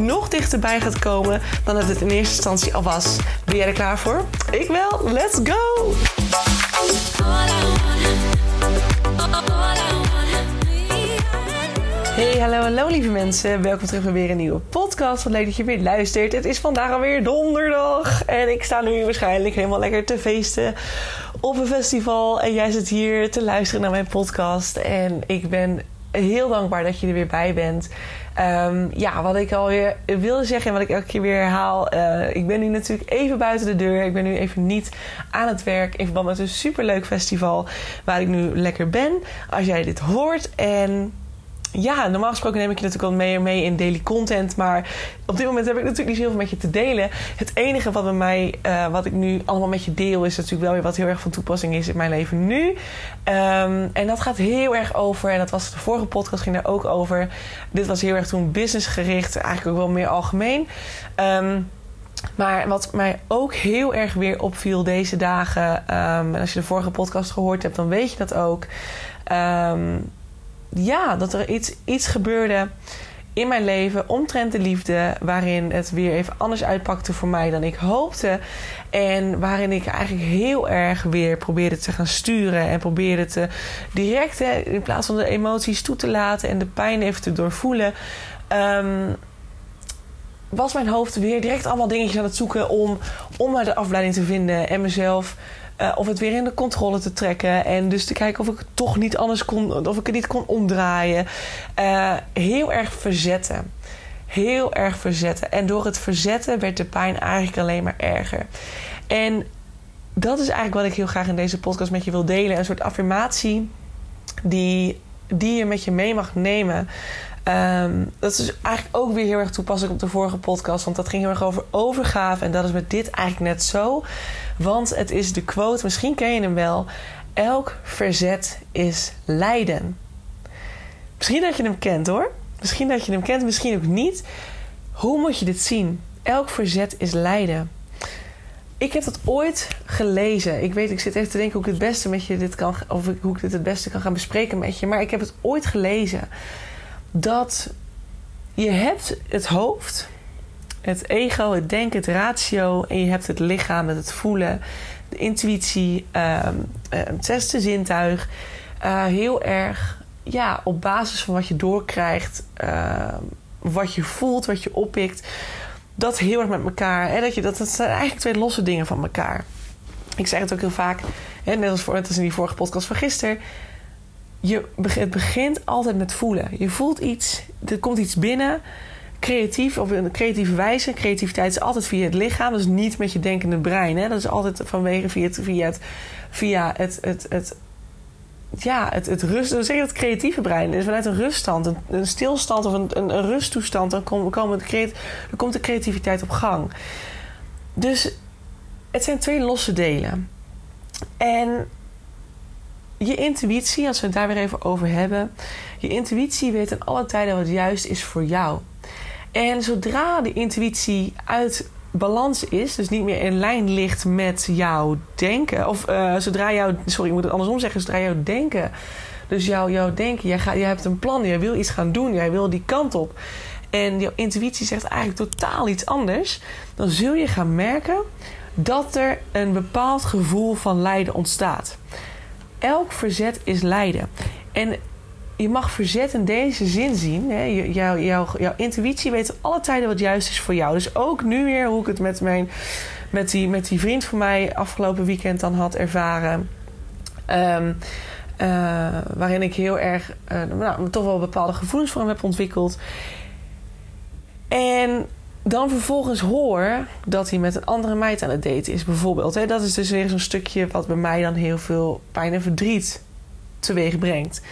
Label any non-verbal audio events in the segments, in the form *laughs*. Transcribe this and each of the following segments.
nog dichterbij gaat komen dan dat het in eerste instantie al was. Ben jij er klaar voor? Ik wel. Let's go! Hey, hallo, hallo lieve mensen. Welkom terug bij weer een nieuwe podcast. Wat leuk dat je weer luistert. Het is vandaag alweer donderdag. En ik sta nu waarschijnlijk helemaal lekker te feesten op een festival. En jij zit hier te luisteren naar mijn podcast. En ik ben heel dankbaar dat je er weer bij bent. Ehm, ja, wat ik alweer wilde zeggen en wat ik elke keer weer herhaal. Uh, ik ben nu natuurlijk even buiten de deur. Ik ben nu even niet aan het werk in verband met een superleuk festival waar ik nu lekker ben. Als jij dit hoort en ja, normaal gesproken neem ik je natuurlijk wel meer mee in daily content. Maar op dit moment heb ik natuurlijk niet zoveel met je te delen. Het enige wat bij mij, uh, wat ik nu allemaal met je deel, is natuurlijk wel weer wat heel erg van toepassing is in mijn leven nu. Um, en dat gaat heel erg over, en dat was de vorige podcast, ging daar ook over. Dit was heel erg toen businessgericht, eigenlijk ook wel meer algemeen. Um, maar wat mij ook heel erg weer opviel deze dagen, um, en als je de vorige podcast gehoord hebt, dan weet je dat ook. Ja, dat er iets, iets gebeurde in mijn leven omtrent de liefde, waarin het weer even anders uitpakte voor mij dan ik hoopte. En waarin ik eigenlijk heel erg weer probeerde te gaan sturen en probeerde te direct, in plaats van de emoties toe te laten en de pijn even te doorvoelen. Um, was mijn hoofd weer direct allemaal dingetjes aan het zoeken om, om de afleiding te vinden en mezelf uh, of het weer in de controle te trekken. En dus te kijken of ik het toch niet anders kon, of ik het niet kon omdraaien. Uh, heel erg verzetten. Heel erg verzetten. En door het verzetten werd de pijn eigenlijk alleen maar erger. En dat is eigenlijk wat ik heel graag in deze podcast met je wil delen. Een soort affirmatie die, die je met je mee mag nemen. Um, dat is eigenlijk ook weer heel erg toepasselijk op de vorige podcast. Want dat ging heel erg over overgave. En dat is met dit eigenlijk net zo. Want het is de quote, misschien ken je hem wel. Elk verzet is lijden. Misschien dat je hem kent hoor. Misschien dat je hem kent, misschien ook niet. Hoe moet je dit zien? Elk verzet is lijden. Ik heb dat ooit gelezen. Ik weet, ik zit even te denken hoe ik het beste met je dit kan, of hoe ik dit het beste kan gaan bespreken met je. Maar ik heb het ooit gelezen dat je hebt het hoofd, het ego, het denken, het ratio en je hebt het lichaam, het voelen, de intuïtie, uh, het zesde zintuig. Uh, heel erg ja, op basis van wat je doorkrijgt, uh, wat je voelt, wat je oppikt, dat heel erg met elkaar. En dat, je, dat, zijn eigenlijk twee losse dingen van elkaar. Ik zeg het ook heel vaak, hè, net als voor, als in die vorige podcast van gisteren je, het begint altijd met voelen. Je voelt iets, er komt iets binnen, creatief, op een creatieve wijze. Creativiteit is altijd via het lichaam, dus niet met je denkende brein. Hè? Dat is altijd vanwege via het, via het, via het, het, het ja, het, het rust, dan zeg je het creatieve brein. is vanuit een ruststand, een, een stilstand of een, een, rusttoestand, dan, kom, komen de dan komt de creativiteit op gang. Dus het zijn twee losse delen. En je intuïtie, als we het daar weer even over hebben. Je intuïtie weet in alle tijden wat juist is voor jou. En zodra de intuïtie uit balans is, dus niet meer in lijn ligt met jouw denken, of uh, zodra jouw, sorry, ik moet het andersom zeggen, zodra jouw denken, dus jouw, jouw denken, jij, gaat, jij hebt een plan, jij wil iets gaan doen, jij wil die kant op. En jouw intuïtie zegt eigenlijk totaal iets anders, dan zul je gaan merken dat er een bepaald gevoel van lijden ontstaat elk verzet is lijden. En je mag verzet in deze zin zien. Hè? Jouw, jouw, jouw intuïtie weet alle tijden wat juist is voor jou. Dus ook nu weer hoe ik het met, mijn, met, die, met die vriend van mij afgelopen weekend dan had ervaren. Um, uh, waarin ik heel erg uh, nou, toch wel bepaalde gevoelens voor hem heb ontwikkeld. En dan vervolgens hoor dat hij met een andere meid aan het daten is, bijvoorbeeld. Hè? Dat is dus weer zo'n stukje wat bij mij dan heel veel pijn en verdriet teweeg brengt.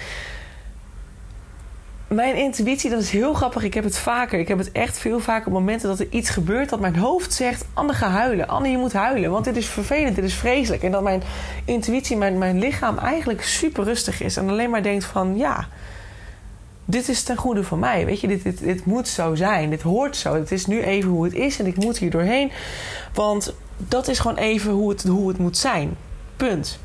Mijn intuïtie, dat is heel grappig. Ik heb het vaker. Ik heb het echt veel vaker op momenten dat er iets gebeurt dat mijn hoofd zegt: Anne, ga huilen. Anne, je moet huilen. Want dit is vervelend, dit is vreselijk. En dat mijn intuïtie, mijn, mijn lichaam eigenlijk super rustig is. En alleen maar denkt: van ja, dit is ten goede van mij. Weet je, dit, dit, dit moet zo zijn. Dit hoort zo. Het is nu even hoe het is en ik moet hier doorheen. Want dat is gewoon even hoe het, hoe het moet zijn. Punt.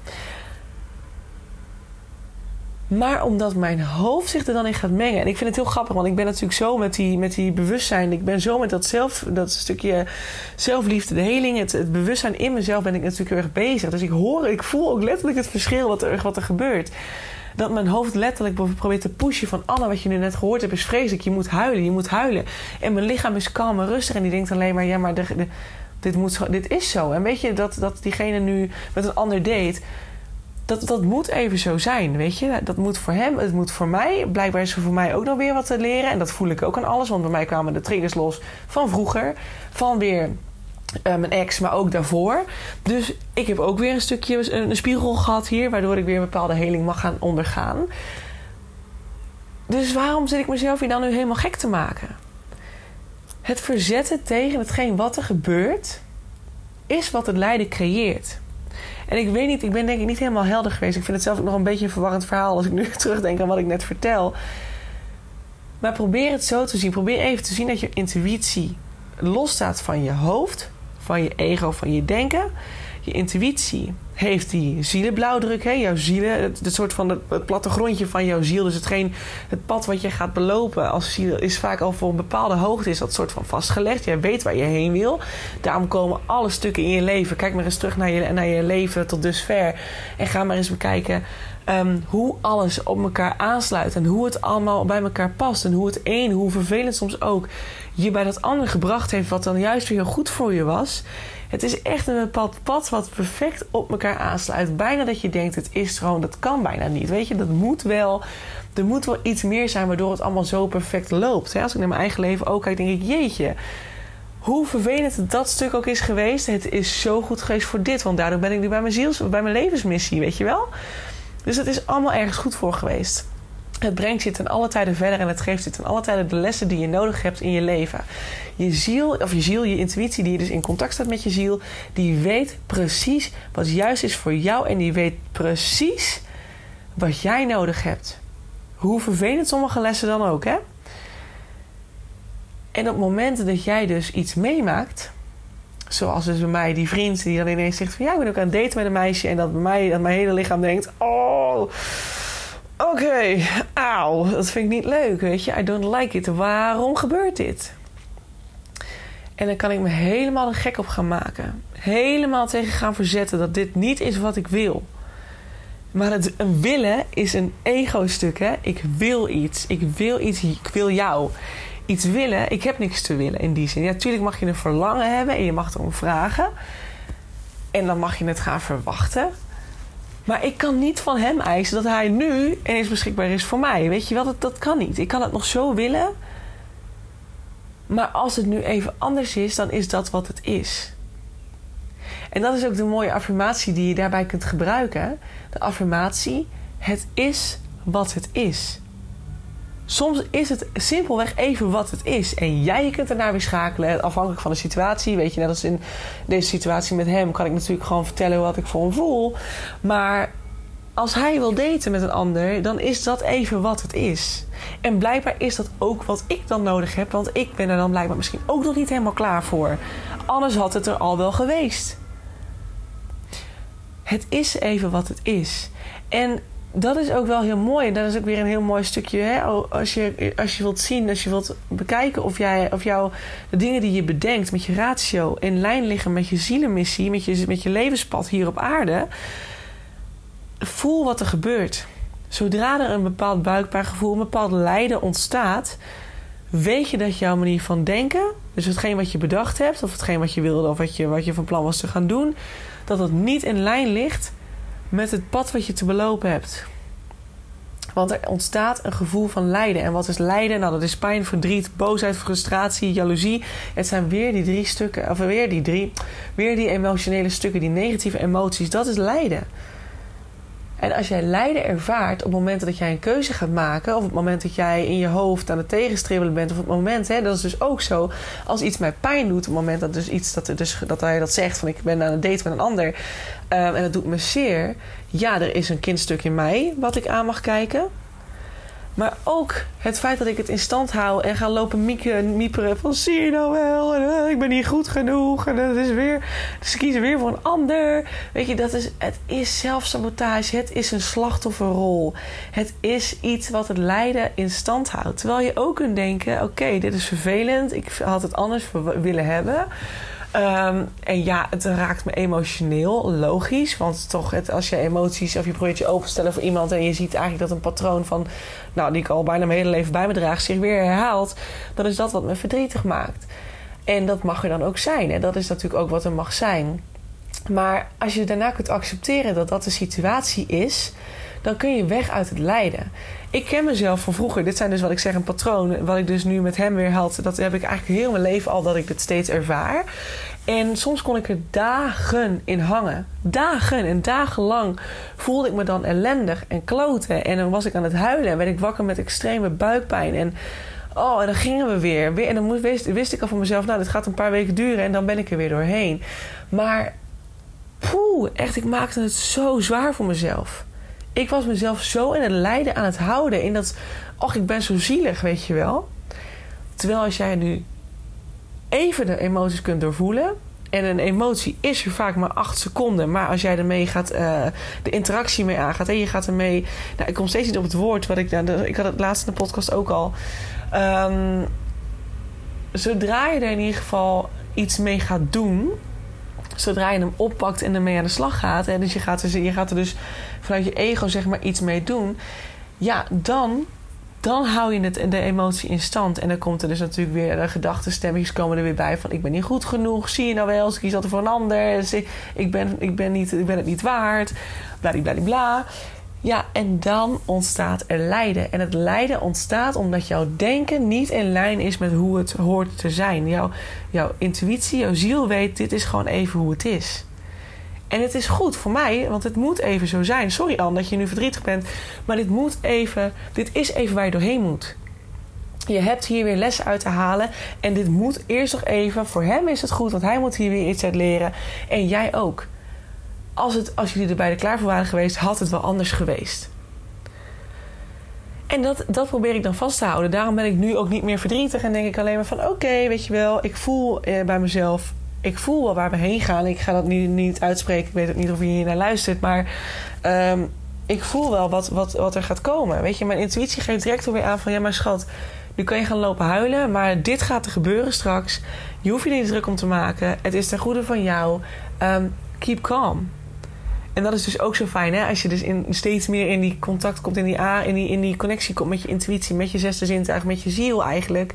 Maar omdat mijn hoofd zich er dan in gaat mengen. En ik vind het heel grappig, want ik ben natuurlijk zo met die, met die bewustzijn. Ik ben zo met dat, zelf, dat stukje zelfliefde, de heling, het, bewustzijn in mezelf ben ik natuurlijk heel erg bezig. Dus ik hoor, ik voel ook letterlijk het verschil wat er, wat er gebeurt. Dat mijn hoofd letterlijk probeert te pushen van... Anna, wat je nu net gehoord hebt is vreselijk. Je moet huilen, je moet huilen. En mijn lichaam is kalm en rustig. En die denkt alleen maar, ja, maar de, dit, moet, dit is zo. En weet je, dat, dat diegene nu met een ander date dat, dat moet even zo zijn, weet je. Dat moet voor hem, het moet voor mij. Blijkbaar is er voor mij ook nog weer wat te leren. En dat voel ik ook aan alles. Want bij mij kwamen de triggers los van vroeger. Van weer uh, mijn ex, maar ook daarvoor. Dus ik heb ook weer een stukje een, een spiegel gehad hier. Waardoor ik weer een bepaalde heling mag gaan ondergaan. Dus waarom zit ik mezelf hier dan nu helemaal gek te maken? Het verzetten tegen hetgeen wat er gebeurt... is wat het lijden creëert. En ik weet niet, ik ben denk ik niet helemaal helder geweest. Ik vind het zelf ook nog een beetje een verwarrend verhaal als ik nu *laughs* terugdenk aan wat ik net vertel. Maar probeer het zo te zien. Probeer even te zien dat je intuïtie losstaat van je hoofd, van je ego, van je denken. Je intuïtie heeft die zielenblauwdruk, hè? jouw zielen, het, het soort van het, plattegrondje van jouw ziel. Dus hetgeen, het pad wat je gaat belopen als ziel is vaak al voor een bepaalde hoogte is dat soort van vastgelegd. Jij weet waar je heen wil. Daarom komen alle stukken in je leven. Kijk maar eens terug naar je, naar je leven tot dusver en ga maar eens bekijken um, hoe alles op elkaar aansluit en hoe het allemaal bij elkaar past en hoe het een, hoe vervelend soms ook, je bij dat ander gebracht heeft wat dan juist weer heel goed voor je was. Het is echt een bepaald pad wat perfect op elkaar aansluit. Bijna dat je denkt, het is gewoon, dat kan bijna niet. Weet je, dat moet wel. Er moet wel iets meer zijn waardoor het allemaal zo perfect loopt. Als ik naar mijn eigen leven ook kijk, denk ik, jeetje. Hoe vervelend dat stuk ook is geweest. Het is zo goed geweest voor dit. Want daardoor ben ik nu bij mijn, ziels, bij mijn levensmissie, weet je wel. Dus het is allemaal ergens goed voor geweest. Het brengt je ten alle tijden verder en het geeft je ten alle tijden de lessen die je nodig hebt in je leven. Je ziel, of je ziel, je intuïtie, die dus in contact staat met je ziel, die weet precies wat juist is voor jou en die weet precies wat jij nodig hebt. Hoe vervelend sommige lessen dan ook, hè? En op momenten dat jij dus iets meemaakt, zoals dus bij mij die vriend die dan ineens zegt van ja, ik ben ook aan het daten met een meisje en dat bij mij, dat mijn hele lichaam denkt, oh Oké, okay, auw, dat vind ik niet leuk, weet je. I don't like it. Waarom gebeurt dit? En dan kan ik me helemaal een gek op gaan maken. Helemaal tegen gaan verzetten dat dit niet is wat ik wil. Maar het, een willen is een ego-stuk, hè. Ik wil iets. Ik wil iets. Ik wil jou. Iets willen. Ik heb niks te willen in die zin. Ja, natuurlijk mag je een verlangen hebben en je mag erom vragen. En dan mag je het gaan verwachten. Maar ik kan niet van hem eisen dat hij nu ineens beschikbaar is voor mij. Weet je wel, dat, dat kan niet. Ik kan het nog zo willen. Maar als het nu even anders is, dan is dat wat het is. En dat is ook de mooie affirmatie die je daarbij kunt gebruiken. De affirmatie: Het is wat het is. Soms is het simpelweg even wat het is. En jij kunt ernaar weer schakelen, afhankelijk van de situatie. Weet je, net als in deze situatie met hem, kan ik natuurlijk gewoon vertellen wat ik voor hem voel. Maar als hij wil daten met een ander, dan is dat even wat het is. En blijkbaar is dat ook wat ik dan nodig heb, want ik ben er dan blijkbaar misschien ook nog niet helemaal klaar voor. Anders had het er al wel geweest. Het is even wat het is. En dat is ook wel heel mooi. En dat is ook weer een heel mooi stukje. Hè? Als, je, als je wilt zien, als je wilt bekijken of, jij, of jou, de dingen die je bedenkt met je ratio in lijn liggen met je zielenmissie, met je, met je levenspad hier op aarde. Voel wat er gebeurt. Zodra er een bepaald buikbaargevoel, een bepaald lijden ontstaat, weet je dat jouw manier van denken, dus hetgeen wat je bedacht hebt, of hetgeen wat je wilde, of wat je, wat je van plan was te gaan doen, dat dat niet in lijn ligt met het pad wat je te belopen hebt. Want er ontstaat een gevoel van lijden. En wat is lijden? Nou, dat is pijn, verdriet, boosheid, frustratie, jaloezie. Het zijn weer die drie stukken, of weer die drie, weer die emotionele stukken, die negatieve emoties. Dat is lijden. En als jij lijden ervaart op het moment dat jij een keuze gaat maken, of op het moment dat jij in je hoofd aan het tegenstribbelen bent, of op het moment, hè, dat is dus ook zo, als iets mij pijn doet, op het moment dat dus iets dat, dus, dat hij dat zegt van ik ben aan een date met een ander ehm, en dat doet me zeer, ja, er is een kindstuk in mij wat ik aan mag kijken. Maar ook het feit dat ik het in stand hou en ga lopen mieken, mieperen van zie je nou wel, en, uh, ik ben niet goed genoeg en dat is weer, dus ze kiezen weer voor een ander. Weet je, dat is, het is zelfsabotage, het is een slachtofferrol. Het is iets wat het lijden in stand houdt. Terwijl je ook kunt denken, oké, dit is vervelend, ik had het anders willen hebben. Um, en ja, het raakt me emotioneel, logisch. Want toch, het, als je emoties of je probeert je openstellen voor iemand en je ziet eigenlijk dat een patroon van, nou, die ik al bijna mijn hele leven bij me draag, zich weer herhaalt, dan is dat wat me verdrietig maakt. En dat mag er dan ook zijn. En dat is natuurlijk ook wat er mag zijn. Maar als je daarna kunt accepteren dat dat de situatie is, dan kun je weg uit het lijden. Ik ken mezelf van vroeger. Dit zijn dus wat ik zeg een patroon. Wat ik dus nu met hem weer had. Dat heb ik eigenlijk heel mijn leven al dat ik dit steeds ervaar. En soms kon ik er dagen in hangen. Dagen en dagenlang voelde ik me dan ellendig en kloten. En dan was ik aan het huilen en werd ik wakker met extreme buikpijn. En oh, en dan gingen we weer. En dan wist, wist ik al van mezelf, nou, dit gaat een paar weken duren en dan ben ik er weer doorheen. Maar, poeh, echt, ik maakte het zo zwaar voor mezelf ik was mezelf zo in het lijden aan het houden. In dat, ach, ik ben zo zielig, weet je wel. Terwijl als jij nu even de emoties kunt doorvoelen. En een emotie is er vaak maar acht seconden. Maar als jij ermee gaat, uh, de interactie mee aangaat. En je gaat ermee. Nou, ik kom steeds niet op het woord. Wat ik, nou, ik had het laatst in de podcast ook al. Um, zodra je er in ieder geval iets mee gaat doen zodra je hem oppakt en ermee aan de slag gaat, en dus je gaat, er, je gaat er dus vanuit je ego zeg maar iets mee doen, ja, dan, dan hou je het, de emotie in stand. En dan komt er dus natuurlijk weer de gedachtenstemmetjes komen er weer bij van ik ben niet goed genoeg, zie je nou wel, ik kies altijd voor een ander, ik ben, ik ben, niet, ik ben het niet waard, bladibladibla. bla. Ja, en dan ontstaat er lijden. En het lijden ontstaat omdat jouw denken niet in lijn is met hoe het hoort te zijn. Jouw, jouw intuïtie, jouw ziel weet, dit is gewoon even hoe het is. En het is goed voor mij, want het moet even zo zijn. Sorry Anne dat je nu verdrietig bent, maar dit moet even, dit is even waar je doorheen moet. Je hebt hier weer lessen uit te halen. En dit moet eerst nog even. Voor hem is het goed, want hij moet hier weer iets uit leren. En jij ook als, het, als jullie er beide klaar voor waren geweest, had het wel anders geweest. En dat, dat probeer ik dan vast te houden. Daarom ben ik nu ook niet meer verdrietig en denk ik alleen maar van: oké, weet je wel, ik voel eh, bij mezelf, ik voel wel waar we heen gaan. Ik ga dat nu niet uitspreken, ik weet ook niet of je hier naar luistert, maar um, ik voel wel wat, wat, wat er gaat komen. Weet je, mijn intuïtie geeft direct alweer aan van: ja, maar schat, nu kan je gaan lopen huilen, maar dit gaat er gebeuren straks. Je hoeft je niet druk om te maken. Het is ten goede van jou. Um, keep calm. En dat is dus ook zo fijn, hè? Als je dus in, steeds meer in die contact komt, in die, A, in, die, in die connectie komt met je intuïtie, met je zesde zintuig, met je ziel eigenlijk.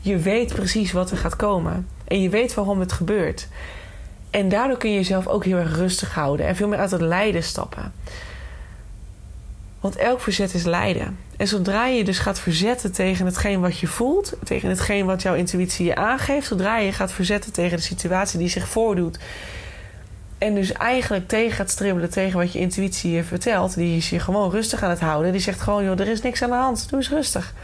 Je weet precies wat er gaat komen. En je weet waarom het gebeurt. En daardoor kun je jezelf ook heel erg rustig houden en veel meer uit het lijden stappen. Want elk verzet is lijden. En zodra je dus gaat verzetten tegen hetgeen wat je voelt, tegen hetgeen wat jouw intuïtie je aangeeft, zodra je gaat verzetten tegen de situatie die zich voordoet, en dus eigenlijk tegen gaat stribbelen tegen wat je intuïtie je vertelt. Die is je gewoon rustig aan het houden. Die zegt gewoon, joh, er is niks aan de hand. Doe eens rustig.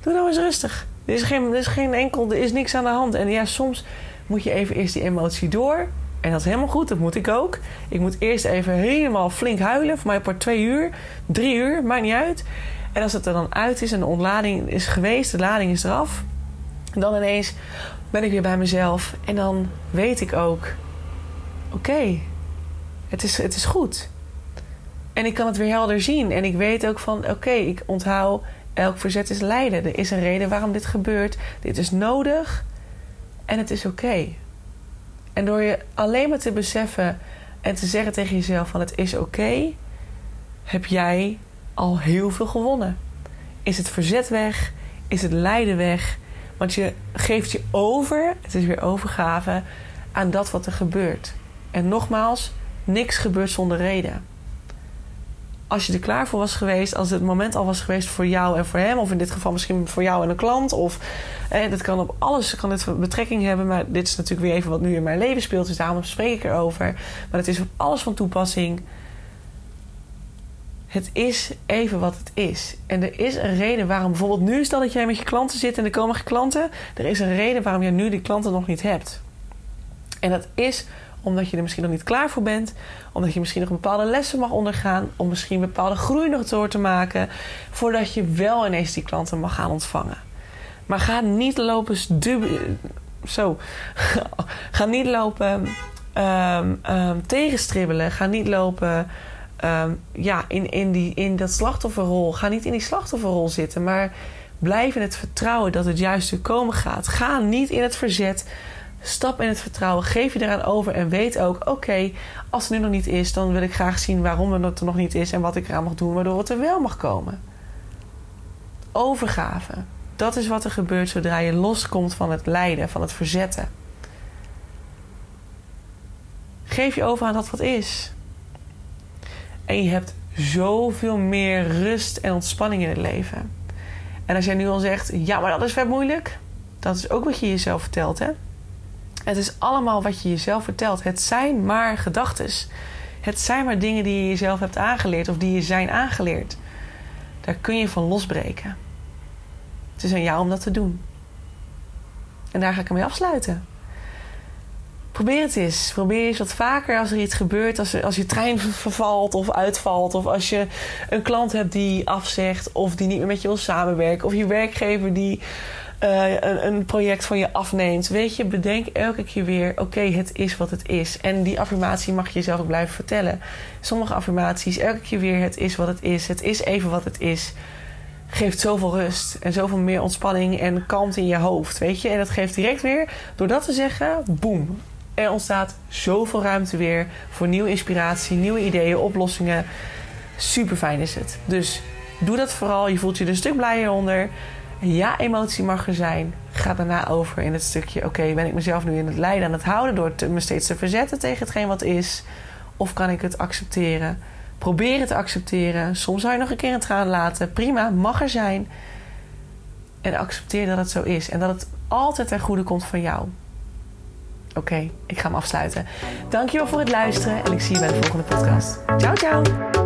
Doe nou eens rustig. Er is geen, er is geen enkel, er is niks aan de hand. En ja, soms moet je even eerst die emotie door. En dat is helemaal goed, dat moet ik ook. Ik moet eerst even helemaal flink huilen. Voor mij per twee uur, drie uur, maakt niet uit. En als het er dan uit is en de ontlading is geweest, de lading is eraf. Dan ineens ben ik weer bij mezelf. En dan weet ik ook, oké, het, is, het is goed. En ik kan het weer helder zien. En ik weet ook van, oké, ik onthoud, elk verzet is lijden. Er is een reden waarom dit gebeurt. Dit is nodig. En het is oké. En door je alleen maar te beseffen en te zeggen tegen jezelf van het is oké, heb jij al heel veel gewonnen. Is het verzet weg? Is het lijden weg? Want je geeft je over, het is weer overgave, aan dat wat er gebeurt. En nogmaals, niks gebeurt zonder reden. Als je er klaar voor was geweest, als het moment al was geweest voor jou en voor hem, of in dit geval misschien voor jou en een klant, of dat kan op alles kan dit betrekking hebben, maar dit is natuurlijk weer even wat nu in mijn leven speelt, dus daarom spreek ik erover. Maar het is op alles van toepassing. Het is even wat het is. En er is een reden waarom bijvoorbeeld nu stel dat jij met je klanten zit en er komen klanten. Er is een reden waarom jij nu die klanten nog niet hebt. En dat is omdat je er misschien nog niet klaar voor bent. Omdat je misschien nog bepaalde lessen mag ondergaan. Om misschien bepaalde groei nog door te maken. Voordat je wel ineens die klanten mag gaan ontvangen. Maar ga niet lopen zo. *laughs* ga niet lopen um, um, tegenstribbelen. Ga niet lopen Ehm, ja, in, in, die, in dat slachtofferrol. Ga niet in die slachtofferrol zitten, maar blijf in het vertrouwen dat het juiste komen gaat. Ga niet in het verzet. Stap in het vertrouwen. Geef je eraan over en weet ook: oké, als het nu nog niet is, dan wil ik graag zien waarom het er nog niet is en wat ik eraan mag doen, waardoor het er wel mag komen. Overgave. Dat is wat er gebeurt zodra je loskomt van het lijden, van het verzetten. Geef je over aan dat wat is. En je hebt zoveel meer rust en ontspanning in het leven. En als jij nu al zegt, ja, maar dat is vet moeilijk. Dat is ook wat je jezelf vertelt, hè? Het is allemaal wat je jezelf vertelt. Het zijn maar gedachten. Het zijn maar dingen die je jezelf hebt aangeleerd of die je zijn aangeleerd. Daar kun je van losbreken. Het is aan jou om dat te doen. En daar ga ik ermee afsluiten. Probeer het eens. Probeer eens wat vaker als er iets gebeurt. Als, als je trein vervalt of uitvalt. Of als je een klant hebt die afzegt. Of die niet meer met je wil samenwerken. Of je werkgever die een, een, project van je afneemt. Weet je, bedenk elke keer weer: oké, het is wat het is. En die affirmatie mag je jezelf ook blijven vertellen. Sommige affirmaties, elke keer weer: het is wat het is. Het is even wat het is. Geeft zoveel rust en zoveel meer ontspanning en kalmte in je hoofd. Weet je, en dat geeft direct weer, door dat te zeggen, boem er ontstaat zoveel ruimte weer voor nieuwe inspiratie, nieuwe ideeën, oplossingen. Super fijn is het. Dus doe dat vooral. Je voelt je er een stuk blijer onder. Ja, emotie mag er zijn. Ga daarna over in het stukje: oké, ben ik mezelf nu in het lijden aan het houden door me steeds te verzetten tegen hetgeen wat is? Of kan ik het accepteren? Probeer het te accepteren. Soms zou je nog een keer een traan laten. Prima, mag er zijn. En accepteer dat het zo is. En dat het altijd ten goede komt van jou. Oké, ik ga hem afsluiten. Dankjewel voor het luisteren en ik zie je bij de volgende podcast. Ciao, ciao!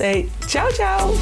Hey, ciao, ciao.